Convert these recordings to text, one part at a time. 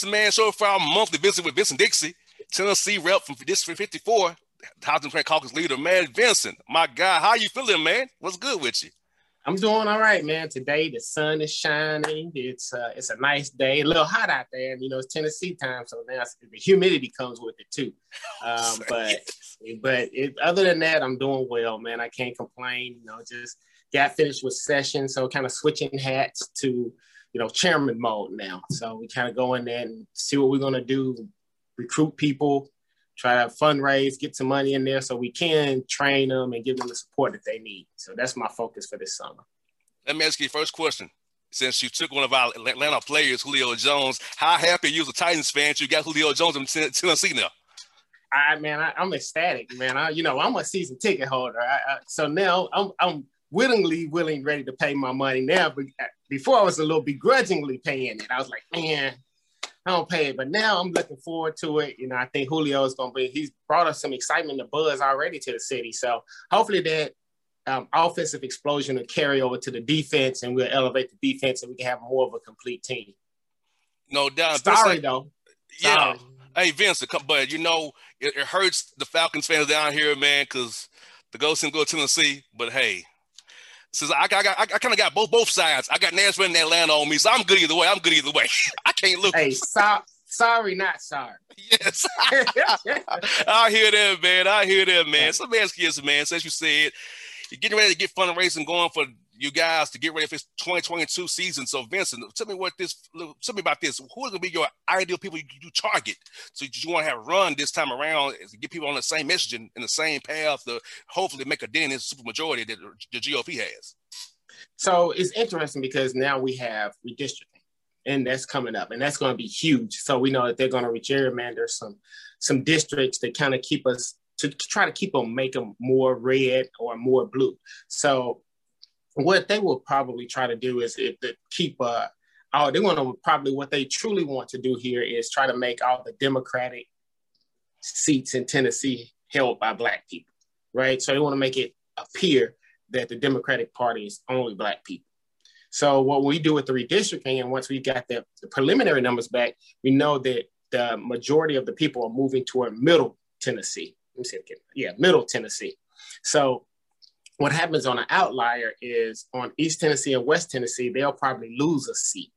folks, back on the Boston Man Show for our monthly visit with Vincent Dixie, Tennessee rep from District 54, Housing Caucus leader, man. Vincent, my God, how you feeling, man? What's good with you? I'm doing all right, man. Today the sun is shining. It's uh, it's a nice day. A little hot out there, and you know it's Tennessee time, so now the humidity comes with it too. Um, but but it, other than that, I'm doing well, man. I can't complain. You know, just got finished with session, so kind of switching hats to you know chairman mode now. So we kind of go in there and see what we're gonna do, recruit people, try to fundraise, get some money in there so we can train them and give them the support that they need. So that's my focus for this summer. Let me ask you first question. Since you took one of our Atlanta players, Julio Jones, how happy are you as a Titans fan you got Julio Jones in Tennessee now? I man, I, am ecstatic, man. I, you know, I'm a season ticket holder, I, I, so now I'm I'm willingly willing, ready to pay my money now. But uh, before I was a little begrudgingly paying it. I was like, man, I don't pay it. But now I'm looking forward to it. You know, I think Julio is going to be, he's brought us some excitement and buzz already to the city. So hopefully that um, offensive explosion will carry over to the defense and we'll elevate the defense and we can have more of a complete team. No doubt. Sorry, though. Yeah. Hey, Vince, but you know, it, it, hurts the Falcons fans down here, man, because the Ghosts can go to Tennessee. But hey, says I, I, I, I kind of got both both sides. I got Nashville and Atlanta on me, so I'm good either way. I'm good either way. I can't look. Hey, so, sorry, not sorry. Yes, I hear that, man. I hear that, man. So let me ask you this, man. Since you said you're getting ready to get fundraising going for you guys to get ready for this 2022 season. So, Vincent, tell me what this. Tell me about this. Who is going to be your ideal people you, you target? So, you want to have run this time around to get people on the same message in the same path to hopefully make a dent in the supermajority that the GOP has. So it's interesting because now we have redistricting, and that's coming up, and that's going to be huge. So we know that they're going to gerrymander some some districts that kind of keep us to try to keep them, make them more red or more blue. So what they will probably try to do is if the keep uh oh they want to probably what they truly want to do here is try to make all the democratic seats in tennessee held by black people right? So they want to make it appear that the democratic party is only black people. So what we do with the redistricting and once we got the, the preliminary numbers back we know that the majority of the people are moving toward middle tennessee. Let me see again. Yeah middle tennessee. So what happens on an outlier is on East Tennessee and West Tennessee, they'll probably lose a seat.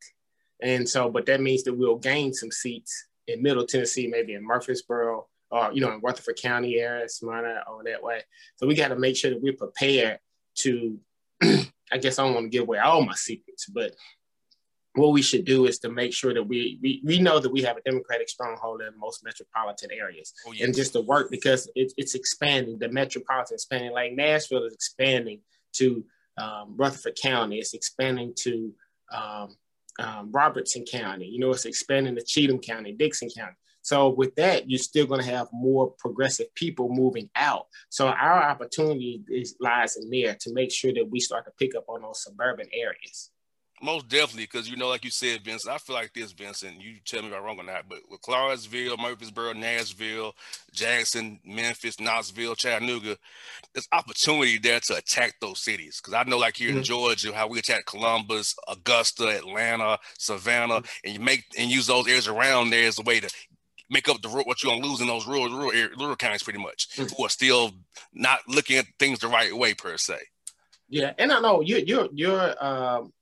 And so, but that means that we'll gain some seats in Middle Tennessee, maybe in Murfreesboro or, you know, in Rutherford County area, Smyrna, or that way. So we got to make sure that we're prepared to, I guess I don't want to give away all my secrets, but what we should do is to make sure that we we, we know that we have a democratic stronghold in most metropolitan areas oh, yes. and just to work because it, it's expanding the metropolitan expanding like nashville is expanding to um, rutherford county it's expanding to um, um, robertson county you know it's expanding to cheatham county dickson county so with that, you're still going to have more progressive people moving out. So our opportunity is, lies in there to make sure that we start to pick up on those suburban areas. Most definitely, because you know, like you said, Vincent, I feel like this, Vincent. You tell me if I'm wrong or not, but with Clarksville, Murfreesboro, Nashville, Jackson, Memphis, Knoxville, Chattanooga, there's opportunity there to attack those cities. Because I know, like here mm-hmm. in Georgia, how we attack Columbus, Augusta, Atlanta, Savannah, mm-hmm. and you make and use those areas around there as a way to make up the what you're gonna lose in those rural rural, rural counties, pretty much, mm-hmm. who are still not looking at things the right way per se. Yeah, and I know you you're you're um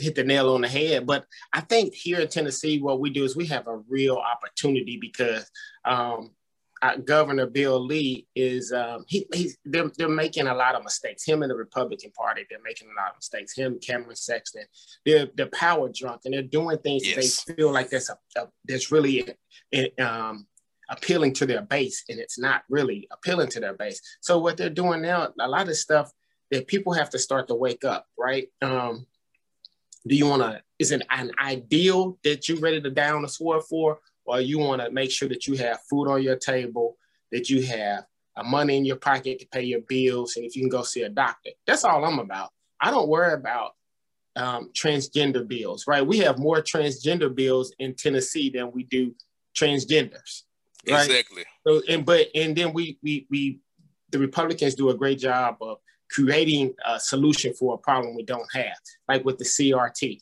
hit the nail on the head. But I think here in Tennessee, what we do is we have a real opportunity because um, Governor Bill Lee is um, he, he's they're, they're making a lot of mistakes. Him and the Republican Party, they're making a lot of mistakes. Him, Cameron Sexton, they're they're power drunk and they're doing things yes. they feel like that's a, a that's really um, appealing to their base, and it's not really appealing to their base. So what they're doing now, a lot of stuff that people have to start to wake up, right? Um, do you want to is it an ideal that you're ready to down the sword for? Or you want to make sure that you have food on your table that you have a money in your pocket to pay your bills and if you can go see a doctor? That's all i'm about. I don't worry about um, transgender bills right? We have more transgender bills in tennessee than we do transgenders right? exactly. So and but and then we we we the republicans do a great job of creating a solution for a problem we don't have, like with the CRT.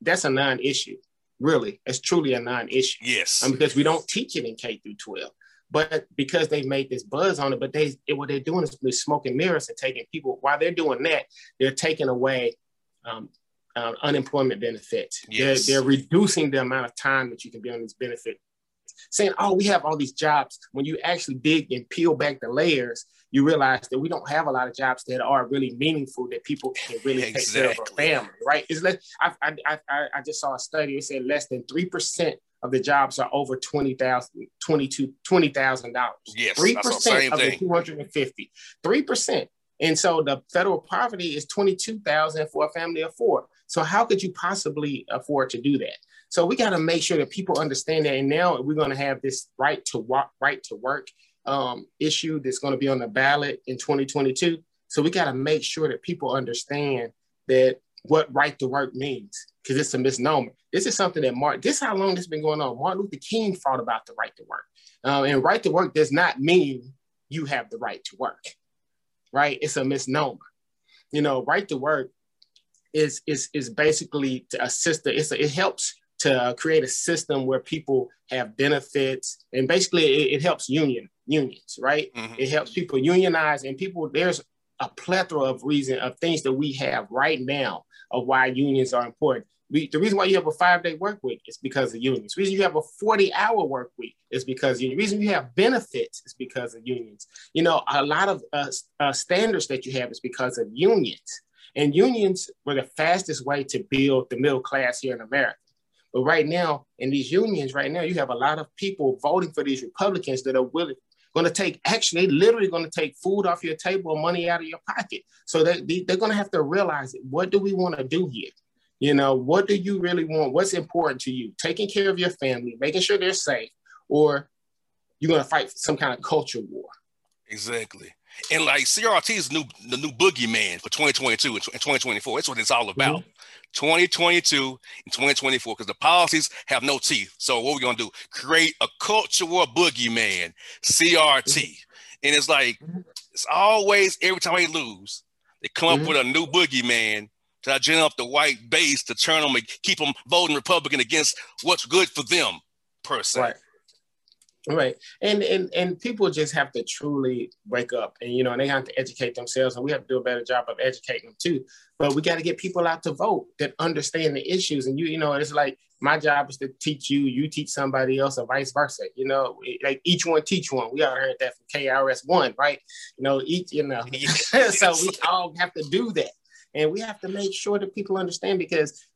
That's a non-issue. Really, it's truly a non-issue. Yes, um, because we don't teach it in K through 12. But because they've made this buzz on it, but they what they're doing is they're smoking mirrors and taking people. While they're doing that, they're taking away um, uh, unemployment benefits. Yes. They're, they're reducing the amount of time that you can be on these benefits. Saying, "Oh, we have all these jobs." When you actually dig and peel back the layers, you realize that we don't have a lot of jobs that are really meaningful that people can really exactly. take care of a family. Right? Is I, I, I, I just saw a study. It said less than three percent of the jobs are over twenty thousand, twenty-two, twenty thousand dollars. Yes, three percent of the two hundred and fifty. Three percent, and so the federal poverty is twenty-two thousand for a family of four. So how could you possibly afford to do that? So we got to make sure that people understand that. And now we're going to have this right to work, right to work um, issue that's going to be on the ballot in 2022. So we got to make sure that people understand that what right to work means because it's a misnomer. This is something that Mark. this is how long this has been going on. Martin Luther King fought about the right to work. Uh, and right to work does not mean you have the right to work, right? It's a misnomer. You know, right to work is is is basically to assist. The, it's a, it helps to create a system where people have benefits, and basically it, it helps union unions, right? Mm-hmm. It helps people unionize, and people there's a plethora of reason of things that we have right now of why unions are important. We, the reason why you have a five day work week is because of unions. The reason you have a 40 hour work week is because the reason you have benefits is because of unions. You know, a lot of uh, uh, standards that you have is because of unions. And unions were the fastest way to build the middle class here in America. But right now, in these unions, right now, you have a lot of people voting for these Republicans that are willing, going to take actually they literally going to take food off your table and money out of your pocket. So they, they're going to have to realize it. what do we want to do here? You know, what do you really want? What's important to you? Taking care of your family, making sure they're safe, or you're going to fight some kind of culture war. Exactly. And like CRT is new, the new boogeyman for 2022 and 2024. That's what it's all about. Mm-hmm. 2022 and 2024 because the policies have no teeth. So what we're gonna do? Create a culture war boogeyman, CRT, mm-hmm. and it's like mm-hmm. it's always every time they lose, they come mm-hmm. up with a new boogeyman to gin up the white base to turn them and keep them voting Republican against what's good for them per se. Right. Right. And and and people just have to truly wake up and you know, and they have to educate themselves and we have to do a better job of educating them too. But we got to get people out to vote that understand the issues. And you, you know, it's like my job is to teach you, you teach somebody else, or vice versa. You know, like each one teach one. We all heard that from KRS One, right? You know, each, you know, so we all have to do that. And we have to make sure that people understand because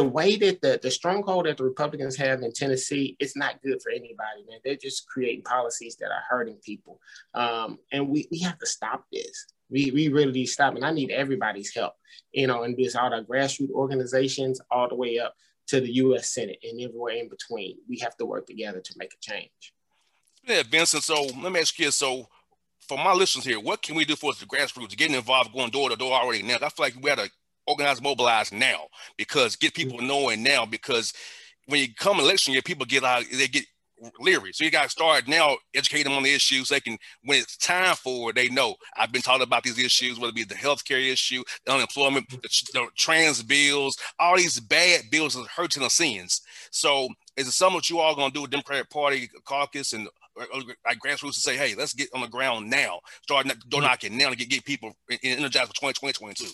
the way that the, the stronghold that the Republicans have in Tennessee, it's not good for anybody, man. They're just creating policies that are hurting people. Um, and we, we have to stop this. We, we really need to stop. And I need everybody's help, you know, and this all the grassroots organizations all the way up to the US Senate and everywhere in between. We have to work together to make a change. Yeah, Vincent. So let me ask you so for my listeners here, what can we do for us the grassroots, getting involved, going door to door already now? I feel like we had a organize, mobilize now because get people mm-hmm. knowing now because when you come election year, people get out, they get leery. So you got to start now, educate them on the issues. They can, when it's time for it, they know. I've been talking about these issues, whether it be the healthcare issue, the unemployment, the, the trans bills, all these bad bills are hurting the sins. So is it something that you all going to do with Democratic Party caucus and like grassroots to say, hey, let's get on the ground now, start door mm-hmm. knocking now to get, get people energized for 2020, 2022?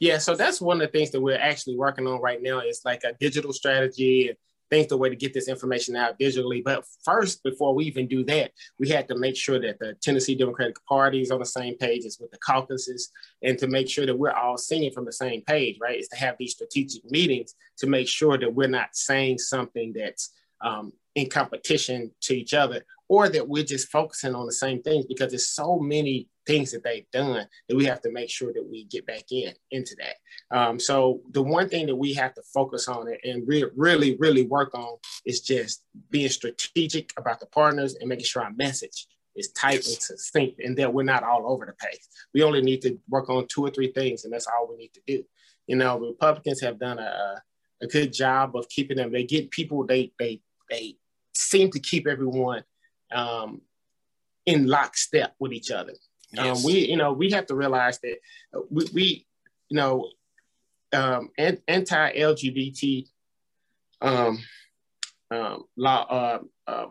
Yeah, so that's one of the things that we're actually working on right now. Is like a digital strategy and think the way to get this information out digitally. But first, before we even do that, we had to make sure that the Tennessee Democratic Party is on the same page as with the caucuses, and to make sure that we're all singing from the same page. Right? Is to have these strategic meetings to make sure that we're not saying something that's um, in competition to each other, or that we're just focusing on the same things because there's so many things that they've done that we have to make sure that we get back in into that. Um, so the one thing that we have to focus on and re- really, really work on is just being strategic about the partners and making sure our message is tight and succinct and that we're not all over the place. We only need to work on two or three things and that's all we need to do. You know, Republicans have done a, a good job of keeping them. They get people, they, they, they seem to keep everyone um, in lockstep with each other. Um, yes. Um, we, you know, we have to realize that we, we you know, um, anti-LGBT um, um, law uh, uh,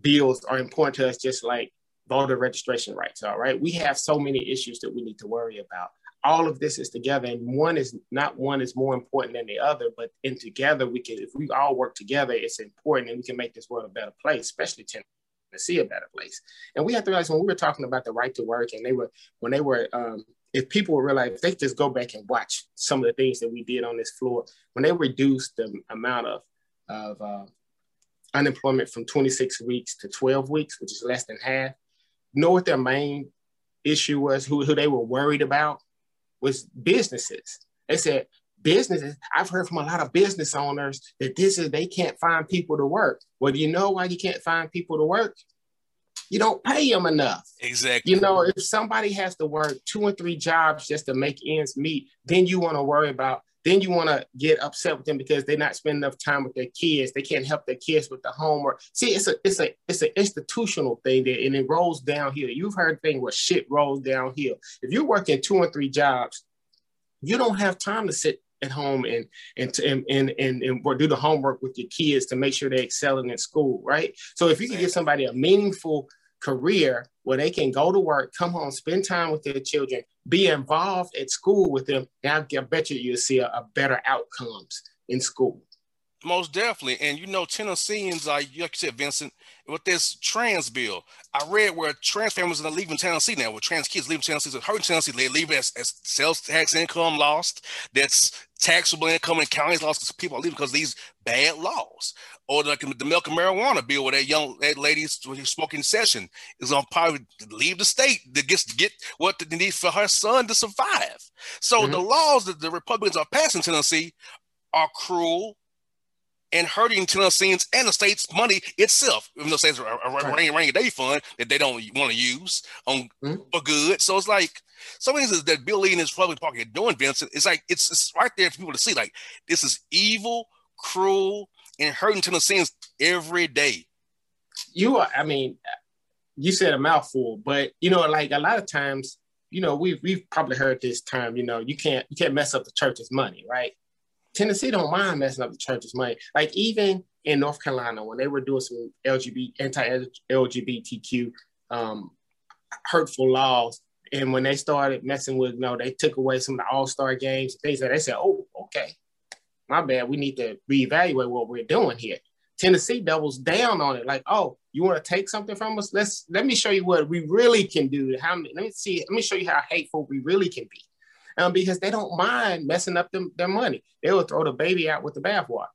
bills are important to us, just like voter registration rights. All right, we have so many issues that we need to worry about. All of this is together, and one is not one is more important than the other, but in together we can. If we all work together, it's important, and we can make this world a better place, especially Tennessee a better place. And we have to realize when we were talking about the right to work, and they were when they were um, if people would realize if they just go back and watch some of the things that we did on this floor, when they reduced the amount of of uh, unemployment from 26 weeks to 12 weeks, which is less than half. Know what their main issue was? Who, who they were worried about was businesses. They said businesses. I've heard from a lot of business owners that this is they can't find people to work. Well, do you know why you can't find people to work? You don't pay them enough. Exactly. You know, if somebody has to work two and three jobs just to make ends meet, then you want to worry about then you want to get upset with them because they're not spending enough time with their kids. They can't help their kids with the homework. See, it's a it's a it's an institutional thing that and it rolls downhill. You've heard thing where shit rolls downhill. If you're working two and three jobs, you don't have time to sit at home and and and and, and, and do the homework with your kids to make sure they're excelling in school, right? So if you can give somebody a meaningful career where they can go to work, come home, spend time with their children, be involved at school with them, and I, bet you you'll see a, a better outcomes in school. Most definitely. And you know, Tennesseans, like, like you said, Vincent, with this trans bill, I read where trans families are leaving Tennessee now, where trans kids leaving Tennessee, so hurting Tennessee, they leave as, as sales tax income lost, that's taxable income in counties lost because people are leaving because these bad laws. Or like the milk and marijuana bill where that young that lady's smoking session is on probably leave the state to get, to get what they need for her son to survive. So mm-hmm. the laws that the Republicans are passing Tennessee are cruel and hurting Tennesseans and the state's money itself. Even though are a, a rainy, rainy day fund that they don't want to use on mm-hmm. for good. So it's like some things that Bill Lee and his Party are doing, Vincent. It's like it's, it's right there for people to see. Like this is evil, cruel, and hurting Tennesseans every day. You are, I mean, you said a mouthful, but you know, like a lot of times, you know, we've we've probably heard this term, you know, you can't you can't mess up the church's money, right? Tennessee don't mind messing up the church's money. Like even in North Carolina, when they were doing some LGBT anti-LGBTQ um, hurtful laws, and when they started messing with, you know, they took away some of the All-Star games, things that. They said, "Oh, okay, my bad. We need to reevaluate what we're doing here." Tennessee doubles down on it, like, "Oh, you want to take something from us? Let's let me show you what we really can do. How let me see. Let me show you how hateful we really can be." Um, because they don't mind messing up them, their money. They will throw the baby out with the bathwater,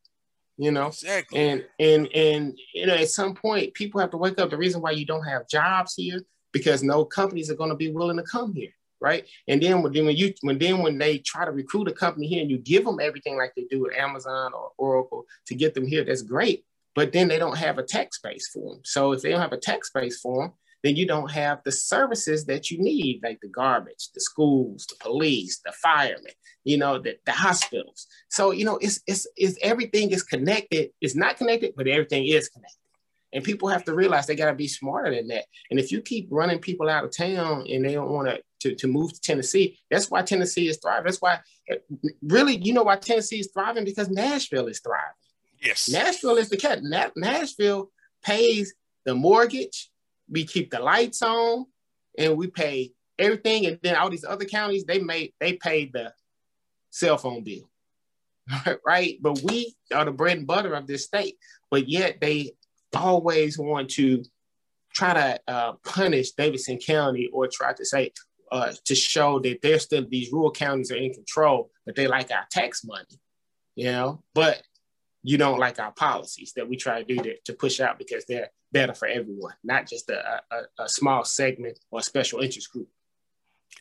you know. Exactly. And and and you know, at some point, people have to wake up. The reason why you don't have jobs here because no companies are going to be willing to come here, right? And then when, then when you when then when they try to recruit a company here and you give them everything like they do at Amazon or Oracle to get them here, that's great. But then they don't have a tax base for them. So if they don't have a tax base for them, then you don't have the services that you need, like the garbage, the schools, the police, the firemen, you know, the, the hospitals. So, you know, it's, it's, it's everything is connected. It's not connected, but everything is connected. And people have to realize they got to be smarter than that. And if you keep running people out of town and they don't want to, to move to Tennessee, that's why Tennessee is thriving. That's why, really, you know why Tennessee is thriving? Because Nashville is thriving. Yes. Nashville is the cat. Nashville pays the mortgage, we keep the lights on and we pay everything. And then all these other counties, they made they paid the cell phone bill. right? But we are the bread and butter of this state. But yet they always want to try to uh, punish Davidson County or try to say uh, to show that they're still these rural counties are in control, but they like our tax money, you know. But you don't like our policies that we try to do to, to push out because they're better for everyone, not just a, a, a small segment or a special interest group.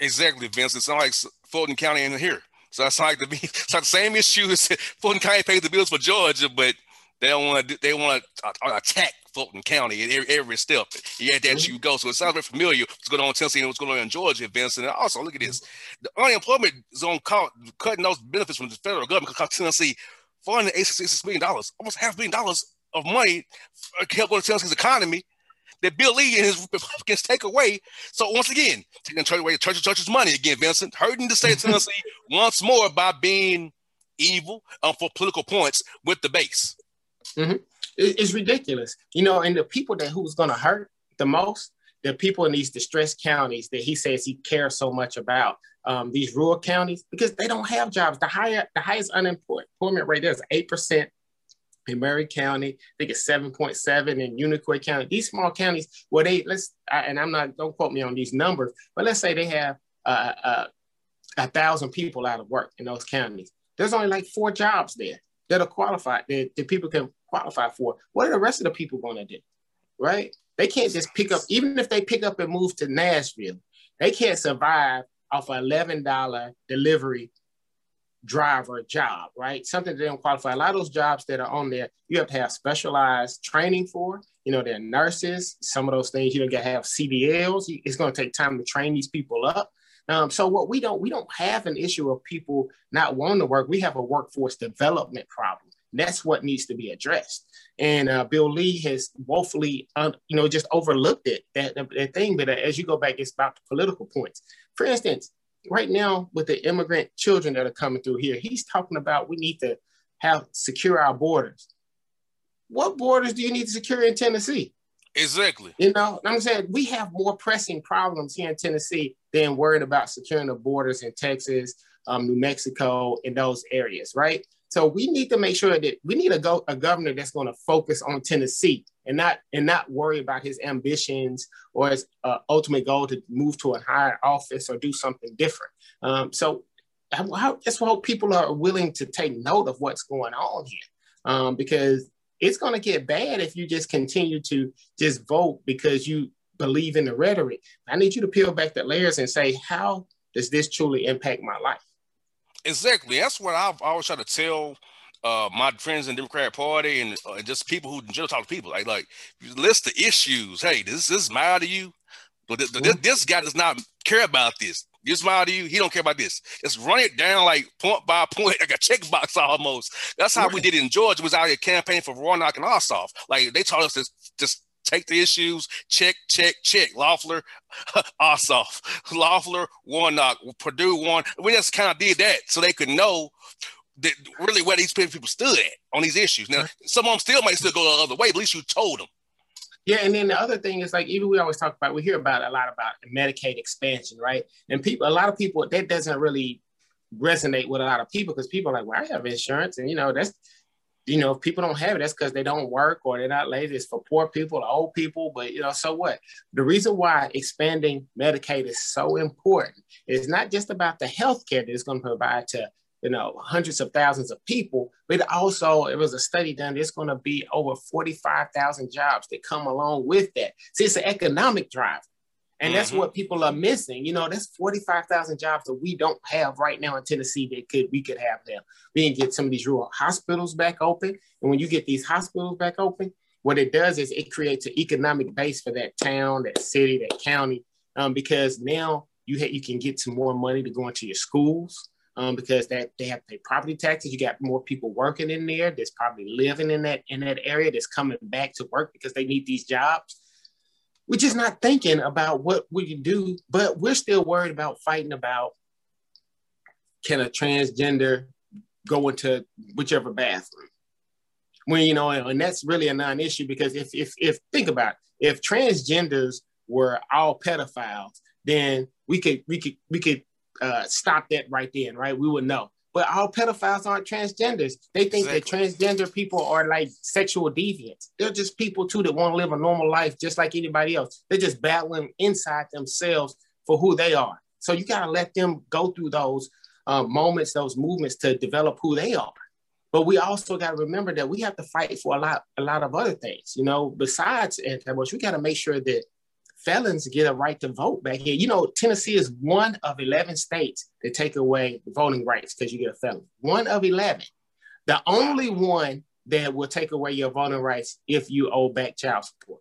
Exactly, Vince. It's not like Fulton County in here. So it's like the it's like the same issue as Fulton County pays the bills for Georgia, but they don't want to they want to attack Fulton County at every, every step. Yeah, that mm-hmm. you go. So it sounds very familiar. What's going on in Tennessee and what's going on in Georgia, Vincent. And also, look at this: the unemployment zone caught cutting those benefits from the federal government because Tennessee four hundred eighty-six million dollars, almost half a billion dollars of money to help with Tennessee's economy that Bill Lee and his Republicans take away. So once again, taking away the church church's money again, Vincent, hurting the state of Tennessee once more by being evil uh, for political points with the base. Mm-hmm. It's ridiculous, you know. And the people that who's going to hurt the most, the people in these distressed counties that he says he cares so much about, um, these rural counties, because they don't have jobs. The higher, the highest unemployment rate there is eight percent in Maury County. I think it's 7.7 in Unicoi County. These small counties where they let's and I'm not don't quote me on these numbers, but let's say they have uh, uh, a thousand people out of work in those counties. There's only like four jobs there that are qualified that, that people can qualify for. What are the rest of the people going to do? Right? They can't just pick up, even if they pick up and move to Nashville, they can't survive off an $11 delivery driver job, right? Something that don't qualify. A lot of those jobs that are on there, you have to have specialized training for. You know, they're nurses. Some of those things you don't get to have CDLs. It's going to take time to train these people up. Um, so what we don't we don't have an issue of people not wanting to work. We have a workforce development problem. That's what needs to be addressed. And uh, Bill Lee has woefully, you know, just overlooked it that, that thing. But as you go back, it's about the political points. For instance, right now with the immigrant children that are coming through here, he's talking about we need to have secure our borders. What borders do you need to secure in Tennessee? Exactly. You know, I'm saying we have more pressing problems here in Tennessee than worried about securing the borders in Texas, um, New Mexico, in those areas, right? So we need to make sure that we need a, go, a governor that's going to focus on Tennessee and not and not worry about his ambitions or his uh, ultimate goal to move to a higher office or do something different. Um, so I, hope people are willing to take note of what's going on here um, because it's going to get bad if you just continue to just vote because you believe in the rhetoric. I need you to peel back the layers and say, how does this truly impact my life? Exactly. That's what I've always try to tell uh, my friends in the Democratic Party and uh, just people who generally talk to people. Like, like list the issues. Hey, this, this matter to you, but this, this, this guy does not care about this. This matter to you, he don't care about this. Just run it down like point by point, like a checkbox almost. That's how right. we did it in Georgia. Was out here campaigning for Warnock and Ossoff. Like they taught us to just take the issues, check, check, check. Loeffler, Ossoff, Loeffler, Warnock, Perdue, one. We just kind of did that so they could know that really where these people stood at on these issues. Now, some of them still might still go the other way, but at least you told them. Yeah, and then the other thing is like even we always talk about we hear about a lot about Medicaid expansion, right? And people, a lot of people that doesn't really resonate with a lot of people because people are like, well, I have insurance, and you know that's you know, if people don't have it, that's because they don't work or they're not lazy. It's for poor people, or old people. But you know, so what? The reason why expanding Medicaid is so important is not just about the health care that it's going to provide to you know hundreds of thousands of people, but also it was a study done. It's going to be over forty five thousand jobs that come along with that. See, it's an economic drive. And mm-hmm. that's what people are missing. You know, that's 45,000 jobs that we don't have right now in Tennessee that could we could have now. We can get some of these rural hospitals back open. And when you get these hospitals back open, what it does is it creates an economic base for that town, that city, that county, um, because now you ha- you can get some more money to go into your schools. Um, because that they have to pay property taxes. You got more people working in there. That's probably living in that in that area. That's coming back to work because they need these jobs we're just not thinking about what we can do, but we're still worried about fighting about can a transgender go into whichever bathroom? When you know, and that's really a non-issue because if if if think about it, if transgenders were all pedophiles, then we could we could we could uh, stop that right then, right? We would know but all pedophiles aren't transgenders. They think exactly. that transgender people are like sexual deviants. They're just people too that want to live a normal life just like anybody else. They're just battling inside themselves for who they are. So you got to let them go through those uh, moments, those movements to develop who they are. But we also got to remember that we have to fight for a lot, a lot of other things. You know, besides anti-abortion, we got to make sure that felons get a right to vote back here. You know, Tennessee is one of 11 states that take away voting rights because you get a felon. One of 11. The only one that will take away your voting rights if you owe back child support.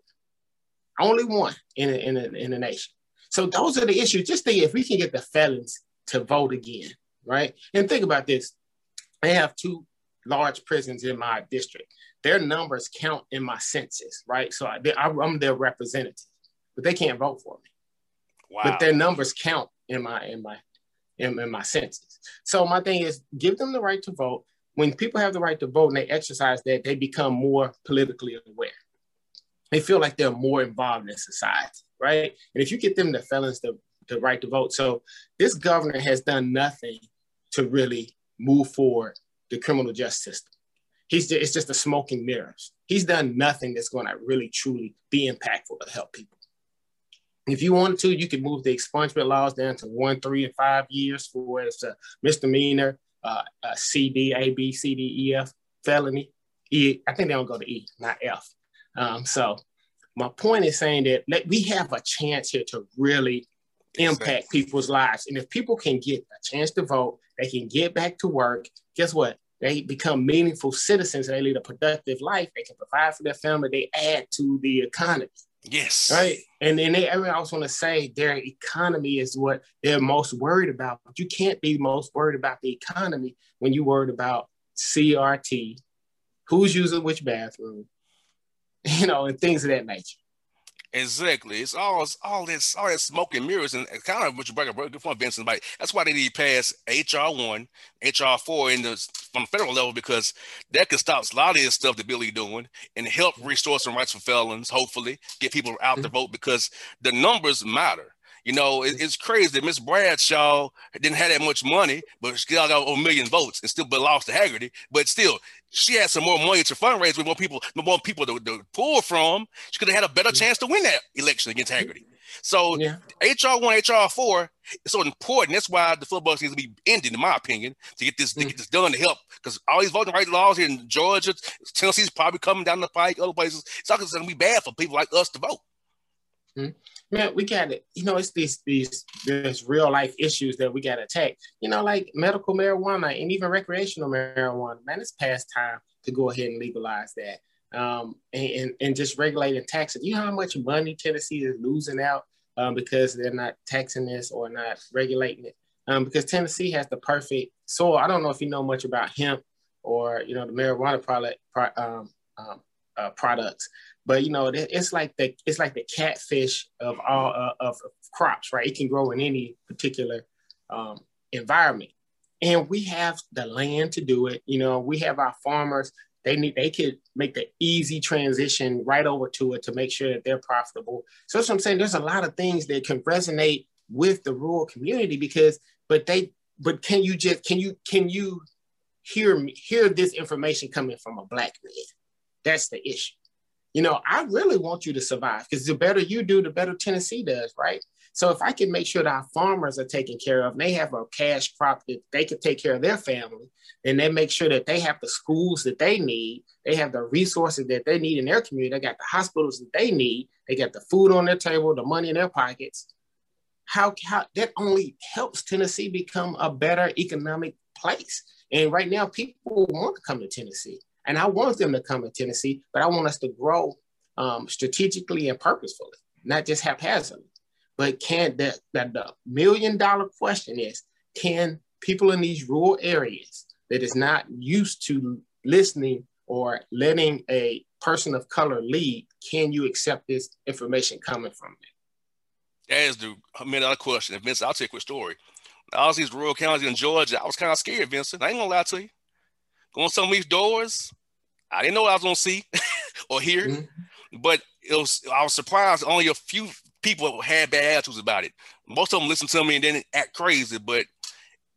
Only one in a, in, a, in the nation. So those are the issues. Just think if we can get the felons to vote again, right? And think about this. I have two large prisons in my district. Their numbers count in my census, right? So I, I'm their representative but they can't vote for me. Wow. But their numbers count in my in my in, in my census. So my thing is give them the right to vote. when people have the right to vote and they exercise that, they become more politically aware. They feel like they're more involved in society, right? And if you get them, the felons, the, the right to vote. So this governor has done nothing to really move forward the criminal justice system. He's just, it's just a smoking mirrors. He's done nothing that's going to really truly be impactful to help people. If you wanted to, you could move the expungement laws down to one, three, and five years for it's a misdemeanor, uh, a CD, A, B, C, D, E, F felony. E, I think they don't go to E, not F. Um, so my point is saying that let, we have a chance here to really impact people's lives. And if people can get a chance to vote, they can get back to work. Guess what? They become meaningful citizens. They lead a productive life. They can provide for their family. They add to the economy. Yes. Right. And then they I also want to say their economy is what they're most worried about. But you can't be most worried about the economy when you're worried about CRT, who's using which bathroom, you know, and things of that nature. Exactly. It's all it's all this all that smoke and mirrors and kind of what you bring up good point, Vincent. Like that's why they need to pass HR one, HR four in the from the federal level because that could stop a lot of this stuff that Bill Lee doing and help restore some rights for felons. Hopefully, get people out mm-hmm. to vote because the numbers matter. You know, it, it's crazy that Miss Bradshaw didn't have that much money, but she got over a million votes and still lost to Hagerty. But still, she had some more money to fundraise with more people, more people to, to pull from. She could have had a better chance to win that election against Hagerty. So yeah. HR one, HR four is so important. That's why the filibuster needs to be ended, in my opinion, to get this mm. to get this done to help. Because all these voting rights laws here in Georgia, Tennessee's probably coming down the pike, other places. It's not going to be bad for people like us to vote. Mm man, we got it. You know, it's these these these real life issues that we got to attack. You know, like medical marijuana and even recreational marijuana. Man, it's past time to go ahead and legalize that. Um, and, and, and just regulate and tax it. You know how much money Tennessee is losing out um, because they're not taxing this or not regulating it. Um, because Tennessee has the perfect soil. I don't know if you know much about hemp or you know the marijuana product um, um, uh, products, but you know it's like the it's like the catfish of all uh, of crops right? It can grow in any particular um, environment. And we have the land to do it. You know we have our farmers. They need they could make the easy transition right over to it to make sure that they're profitable. So that's what i'm saying. There's a lot of things that can resonate with the rural community because but they but can you just can you can you hear me hear this information coming from a black man? That's the issue you know, I really want you to survive because the better you do, the better Tennessee does, right? So if I can make sure that our farmers are taken care of, and they have a cash crop that they can take care of their family, and they make sure that they have the schools that they need, they have the resources that they need in their community, they got the hospitals that they need, they got the food on their table, the money in their pockets. How, how that only helps Tennessee become a better economic place. And right now, people want to come to Tennessee. And I want them to come to Tennessee, but I want us to grow um, strategically and purposefully, not just haphazardly. But can that, that the million dollar question is can people in these rural areas that is not used to listening or letting a person of color lead, can you accept this information coming from them? That is the million dollar question. Vince, I'll take a quick story. All these rural counties in Georgia, I was kind of scared, Vincent. I ain't gonna lie to you. Going some of these doors, I didn't know what I was gonna see or hear, mm-hmm. but it was I was surprised only a few people had bad attitudes about it. Most of them listened to me and then act crazy, but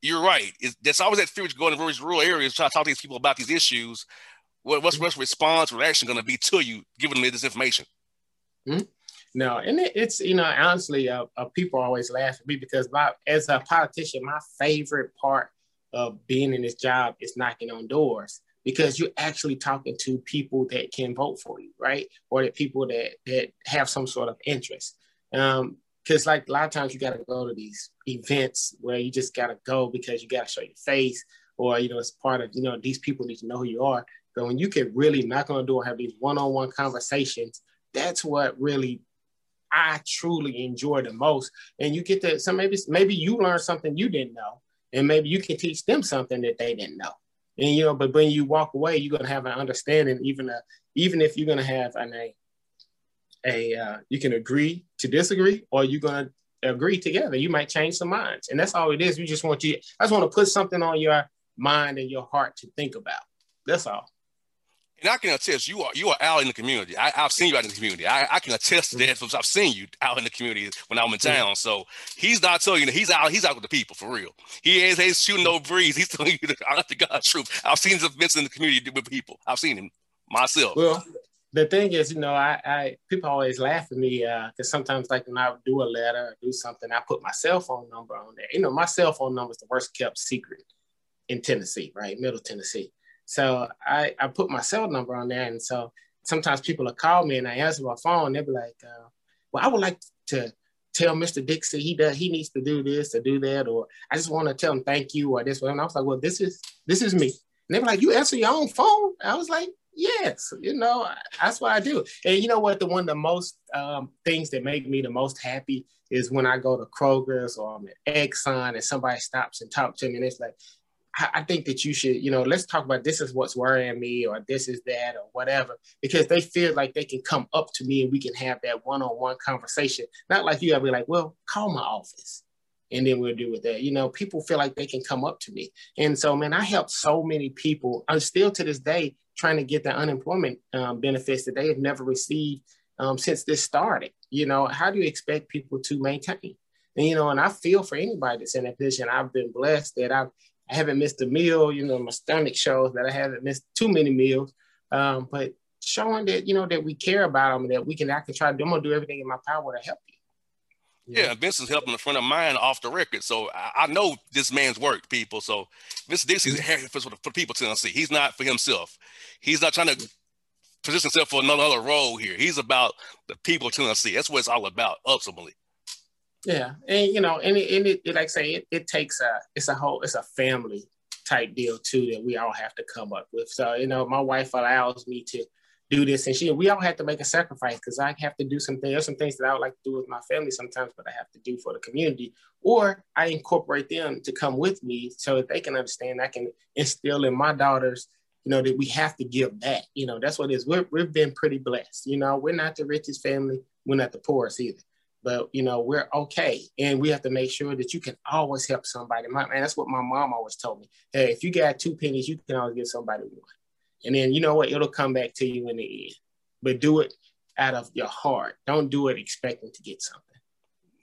you're right. It's, there's always that fear to go into various rural areas, try to talk to these people about these issues. What, what's what's response reaction going to be to you giving me this information? Mm-hmm. No, and it, it's you know honestly, uh, uh, people always laugh at me because my, as a politician, my favorite part of being in this job is knocking on doors because you're actually talking to people that can vote for you, right? Or the people that that have some sort of interest. Um, because like a lot of times you got to go to these events where you just got to go because you got to show your face, or you know it's part of you know these people need to know who you are. But when you can really knock on the door, have these one-on-one conversations, that's what really I truly enjoy the most. And you get to so maybe maybe you learn something you didn't know, and maybe you can teach them something that they didn't know. And you know, but when you walk away, you're gonna have an understanding, even a, even if you're gonna have an a a uh, you can agree to disagree, or you're gonna agree together. You might change some minds, and that's all it is. We just want you. I just want to put something on your mind and your heart to think about. That's all. And I can attest, you are you are out in the community. I, have seen you out in the community. I, I can attest to that because I've seen you out in the community when I'm in town. So he's not telling you that he's out. He's out with the people for real. He ain't, ain't shooting no breeze. He's telling you the, the God's truth. I've seen his events in the community with people. I've seen him myself. Well, the thing is, you know, I, I people always laugh at me because uh, sometimes, like when I do a letter or do something, I put my cell phone number on there. You know, my cell phone number is the worst kept secret in Tennessee, right, Middle Tennessee. So I, I put my cell number on there. And so sometimes people will call me and I answer my phone. They'll be like, uh, well, I would like to tell Mr. Dixie he does he needs to do this or do that, or I just want to tell him thank you or this. And I was like, well, this is this is me. And they were like, you answer your own phone? I was like, yes, you know, that's what I do. And you know what? The one of the most um, things that make me the most happy is when I go to Kroger's or I'm at Exxon and somebody stops and talks to me and it's like, I think that you should, you know, let's talk about this is what's worrying me or this is that or whatever, because they feel like they can come up to me and we can have that one-on-one conversation. Not like you gotta be like, well, call my office and then we'll do with that. You know, people feel like they can come up to me. And so, man, I help so many people. I'm still to this day trying to get the unemployment um, benefits that they have never received um, since this started. You know, how do you expect people to maintain? And, you know, and I feel for anybody that's in that position. I've been blessed that I've I haven't missed a meal. You know, my stomach shows that I haven't missed too many meals. Um, but showing that you know that we care about them, that we can I can try. I'm gonna do everything in my power to help you. Yeah, Vince is helping a friend of mine off the record, so I, I know this man's work, people. So Vince Dixie's mm-hmm. for, for people to see. He's not for himself. He's not trying to position himself for another role here. He's about the people to see. That's what it's all about, ultimately. Yeah, and you know, and it, and it, like I say, it, it takes a it's a whole it's a family type deal too that we all have to come up with. So you know, my wife allows me to do this, and she we all have to make a sacrifice because I have to do some things. There's some things that I would like to do with my family sometimes, but I have to do for the community, or I incorporate them to come with me so that they can understand. I can instill in my daughters you know, that we have to give back. You know, that's what it is. We're, we've been pretty blessed. You know, we're not the richest family. We're not the poorest either but you know we're okay. And we have to make sure that you can always help somebody. My man that's what my mom always told me. Hey if you got two pennies you can always give somebody one. And then you know what? It'll come back to you in the end. But do it out of your heart. Don't do it expecting to get something.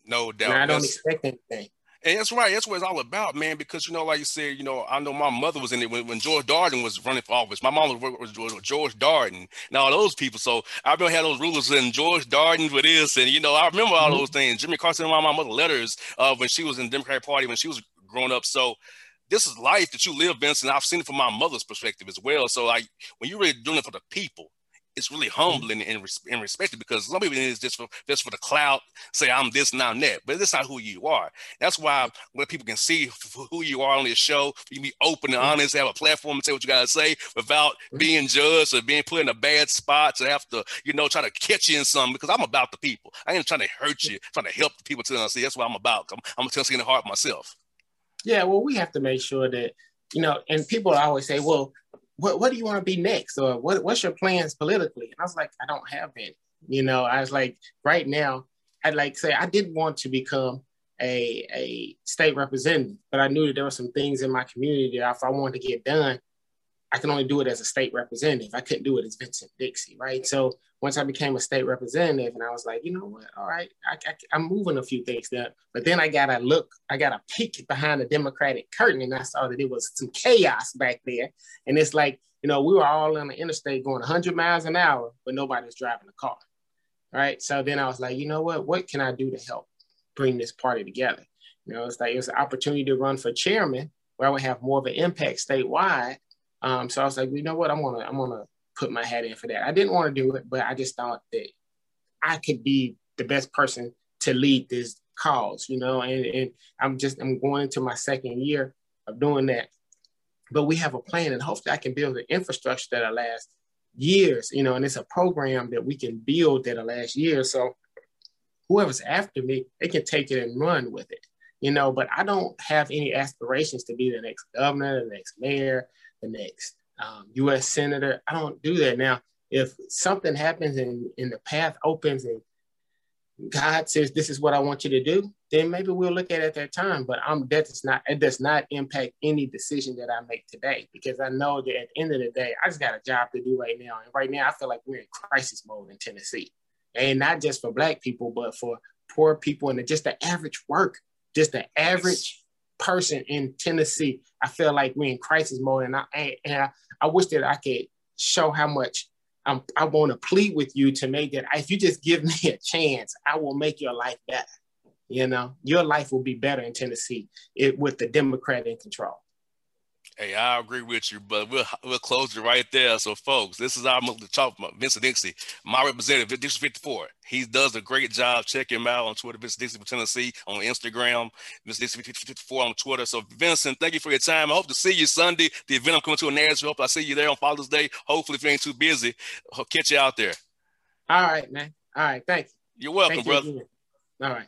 No doubt and i don't expect anything and that's right. That's what it's all about, man. Because you know, like you said, you know, I know my mother was in it when, when George Darden was running for office. My mom was, was, was George Darden and all those people. So I remember had those rulers and George Darden for this, and you know, I remember all mm-hmm. those things. Jimmy Carson and my mother letters uh, when she was in the Democratic Party when she was growing up. So this is life that you live, Vincent. I've seen it from my mother's perspective as well. So like when you're really doing it for the people, it's really mm-hmm. humbling and, and respected because some people it's just for just for the clout, say I'm this and I'm that, but that's not who you are. That's why when people can see who you are on this show, you can be open and mm-hmm. honest, have a platform and say what you gotta say without mm-hmm. being judged or being put in a bad spot to have to, you know, try to catch you in something because I'm about the people. I ain't trying to hurt you, trying to help the people to see that's what I'm about. I'm, I'm a Tennessee in the heart myself. Yeah, well, we have to make sure that, you know, and people always say, well, what, what do you want to be next? Or what, what's your plans politically? And I was like, I don't have any. You know, I was like, right now, I'd like say I did want to become a, a state representative, but I knew that there were some things in my community that if I wanted to get done, I can only do it as a state representative. I couldn't do it as Vincent Dixie, right? So once I became a state representative, and I was like, you know what? All right, I, am moving a few things there. But then I got to look, I got to peek behind the Democratic curtain, and I saw that it was some chaos back there. And it's like, you know, we were all on the interstate going 100 miles an hour, but nobody was driving a car, right? So then I was like, you know what? What can I do to help bring this party together? You know, it's like it's an opportunity to run for chairman where I would have more of an impact statewide um, so I was like, you know what, I'm gonna I'm gonna put my hat in for that. I didn't want to do it, but I just thought that I could be the best person to lead this cause, you know, and, and I'm just I'm going into my second year of doing that. But we have a plan and hopefully I can build an infrastructure that'll last years, you know, and it's a program that we can build that'll last years. So whoever's after me, they can take it and run with it, you know, but I don't have any aspirations to be the next governor, the next mayor, the next um, U.S. senator. I don't do that now. If something happens and, and the path opens and God says this is what I want you to do, then maybe we'll look at it at that time. But I'm that does not it does not impact any decision that I make today because I know that at the end of the day, I just got a job to do right now. And right now I feel like we're in crisis mode in Tennessee. And not just for black people, but for poor people and just the average work, just the average person in Tennessee. I feel like we're in crisis mode. And I and I, I wish that I could show how much I'm, I want to plead with you to make that. If you just give me a chance, I will make your life better. You know, your life will be better in Tennessee it, with the Democrat in control. Hey, I agree with you, but we'll we'll close it right there. So, folks, this is our the talk about Vincent Dixie, my representative, District 54. He does a great job. Check him out on Twitter, Vincent Dixie from Tennessee, on Instagram, Vincent Dixie 54 on Twitter. So, Vincent, thank you for your time. I hope to see you Sunday. The event I'm coming to in Nashville. Hope I see you there on Father's Day. Hopefully, if you ain't too busy, I'll catch you out there. All right, man. All right, thanks. you. You're welcome, thank brother. You All right.